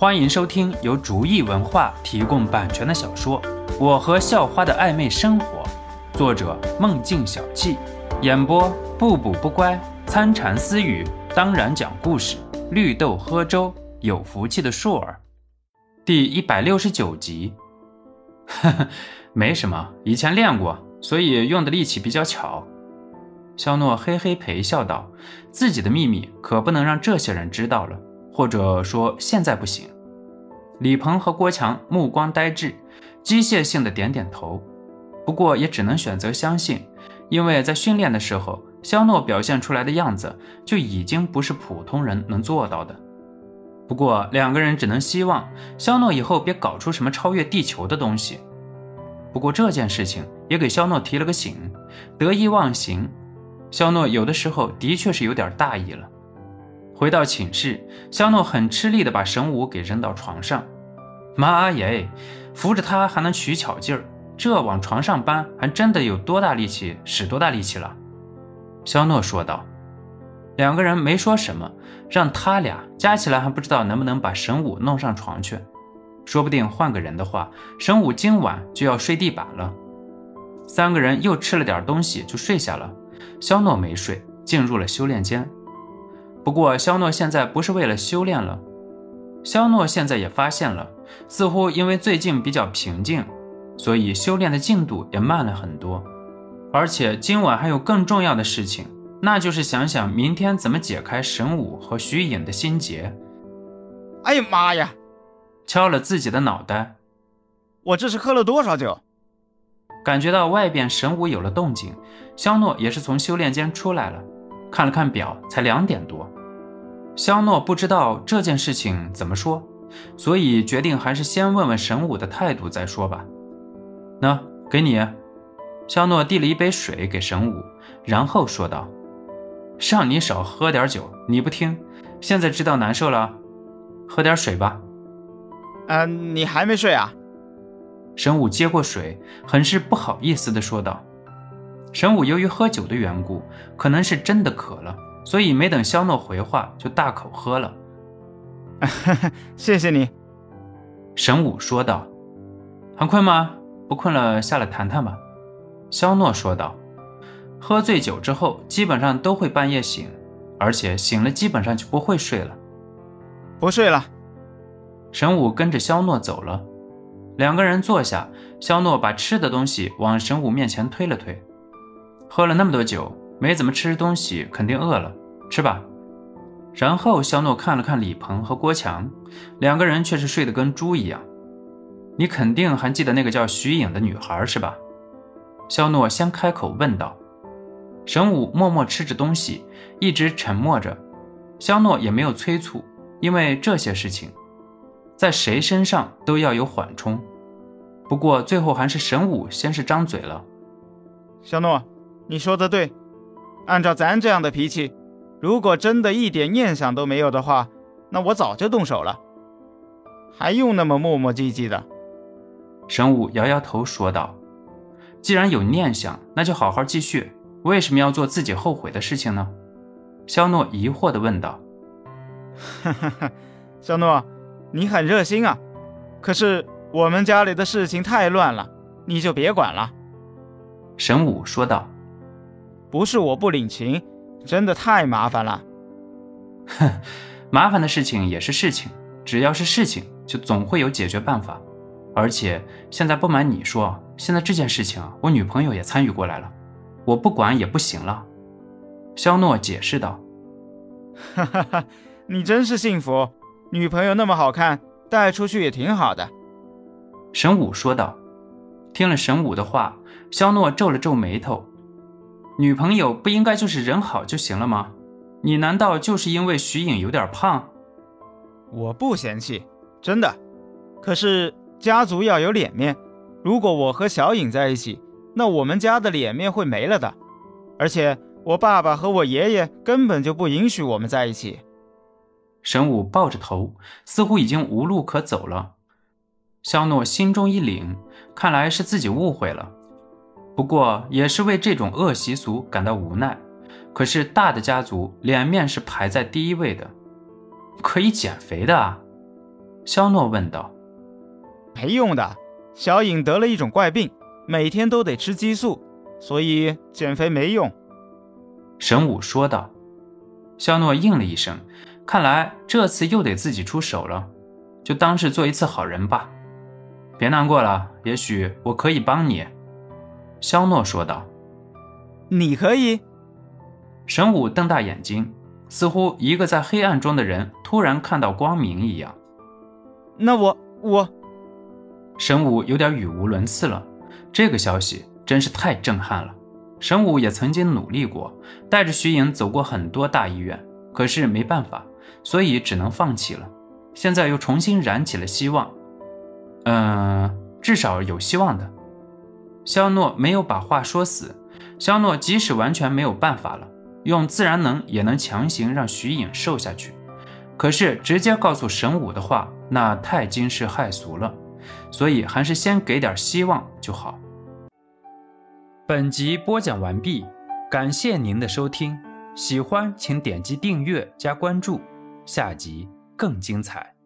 欢迎收听由竹意文化提供版权的小说《我和校花的暧昧生活》，作者梦境小憩，演播不补不乖、参禅私语，当然讲故事，绿豆喝粥，有福气的硕儿，第一百六十九集。呵呵，没什么，以前练过，所以用的力气比较巧。肖诺嘿嘿陪笑道：“自己的秘密可不能让这些人知道了。”或者说现在不行。李鹏和郭强目光呆滞，机械性的点点头。不过也只能选择相信，因为在训练的时候，肖诺表现出来的样子就已经不是普通人能做到的。不过两个人只能希望肖诺以后别搞出什么超越地球的东西。不过这件事情也给肖诺提了个醒，得意忘形。肖诺有的时候的确是有点大意了。回到寝室，肖诺很吃力地把神武给扔到床上。妈耶，扶着他还能取巧劲儿，这往床上搬还真的有多大力气使多大力气了。肖诺说道。两个人没说什么，让他俩加起来还不知道能不能把神武弄上床去。说不定换个人的话，神武今晚就要睡地板了。三个人又吃了点东西就睡下了。肖诺没睡，进入了修炼间。不过，肖诺现在不是为了修炼了。肖诺现在也发现了，似乎因为最近比较平静，所以修炼的进度也慢了很多。而且今晚还有更重要的事情，那就是想想明天怎么解开神武和徐颖的心结。哎呀妈呀！敲了自己的脑袋。我这是喝了多少酒？感觉到外边神武有了动静，肖诺也是从修炼间出来了，看了看表，才两点多。肖诺不知道这件事情怎么说，所以决定还是先问问神武的态度再说吧。那给你，肖诺递了一杯水给神武，然后说道：“让你少喝点酒，你不听，现在知道难受了，喝点水吧。”啊，你还没睡啊？神武接过水，很是不好意思地说道。神武由于喝酒的缘故，可能是真的渴了。所以没等肖诺回话，就大口喝了。谢谢你，神武说道。很困吗？不困了，下来谈谈吧。肖诺说道。喝醉酒之后，基本上都会半夜醒，而且醒了基本上就不会睡了。不睡了。神武跟着肖诺走了。两个人坐下，肖诺把吃的东西往神武面前推了推。喝了那么多酒。没怎么吃东西，肯定饿了，吃吧。然后肖诺看了看李鹏和郭强，两个人却是睡得跟猪一样。你肯定还记得那个叫徐颖的女孩是吧？肖诺先开口问道。神武默默吃着东西，一直沉默着。肖诺也没有催促，因为这些事情，在谁身上都要有缓冲。不过最后还是神武先是张嘴了。肖诺，你说的对。按照咱这样的脾气，如果真的一点念想都没有的话，那我早就动手了，还用那么磨磨唧唧的？神武摇摇头说道：“既然有念想，那就好好继续。为什么要做自己后悔的事情呢？”肖诺疑惑地问道。“哈哈哈，肖诺，你很热心啊，可是我们家里的事情太乱了，你就别管了。”神武说道。不是我不领情，真的太麻烦了。哼，麻烦的事情也是事情，只要是事情，就总会有解决办法。而且现在不瞒你说，现在这件事情我女朋友也参与过来了，我不管也不行了。肖诺解释道。哈哈哈，你真是幸福，女朋友那么好看，带出去也挺好的。神武说道。听了神武的话，肖诺皱了皱眉头。女朋友不应该就是人好就行了吗？你难道就是因为徐颖有点胖？我不嫌弃，真的。可是家族要有脸面，如果我和小颖在一起，那我们家的脸面会没了的。而且我爸爸和我爷爷根本就不允许我们在一起。神武抱着头，似乎已经无路可走了。肖诺心中一凛，看来是自己误会了。不过也是为这种恶习俗感到无奈。可是大的家族脸面是排在第一位的，可以减肥的啊！肖诺问道。没用的，小颖得了一种怪病，每天都得吃激素，所以减肥没用。神武说道。肖诺应了一声，看来这次又得自己出手了，就当是做一次好人吧。别难过了，也许我可以帮你。”肖诺说道。“你可以？”神武瞪大眼睛，似乎一个在黑暗中的人突然看到光明一样。“那我我……”神武有点语无伦次了。这个消息真是太震撼了。神武也曾经努力过，带着徐颖走过很多大医院，可是没办法，所以只能放弃了。现在又重新燃起了希望，嗯，至少有希望的。肖诺没有把话说死。肖诺即使完全没有办法了，用自然能也能强行让徐颖瘦下去，可是直接告诉神武的话，那太惊世骇俗了，所以还是先给点希望就好。本集播讲完毕，感谢您的收听，喜欢请点击订阅加关注，下集更精彩。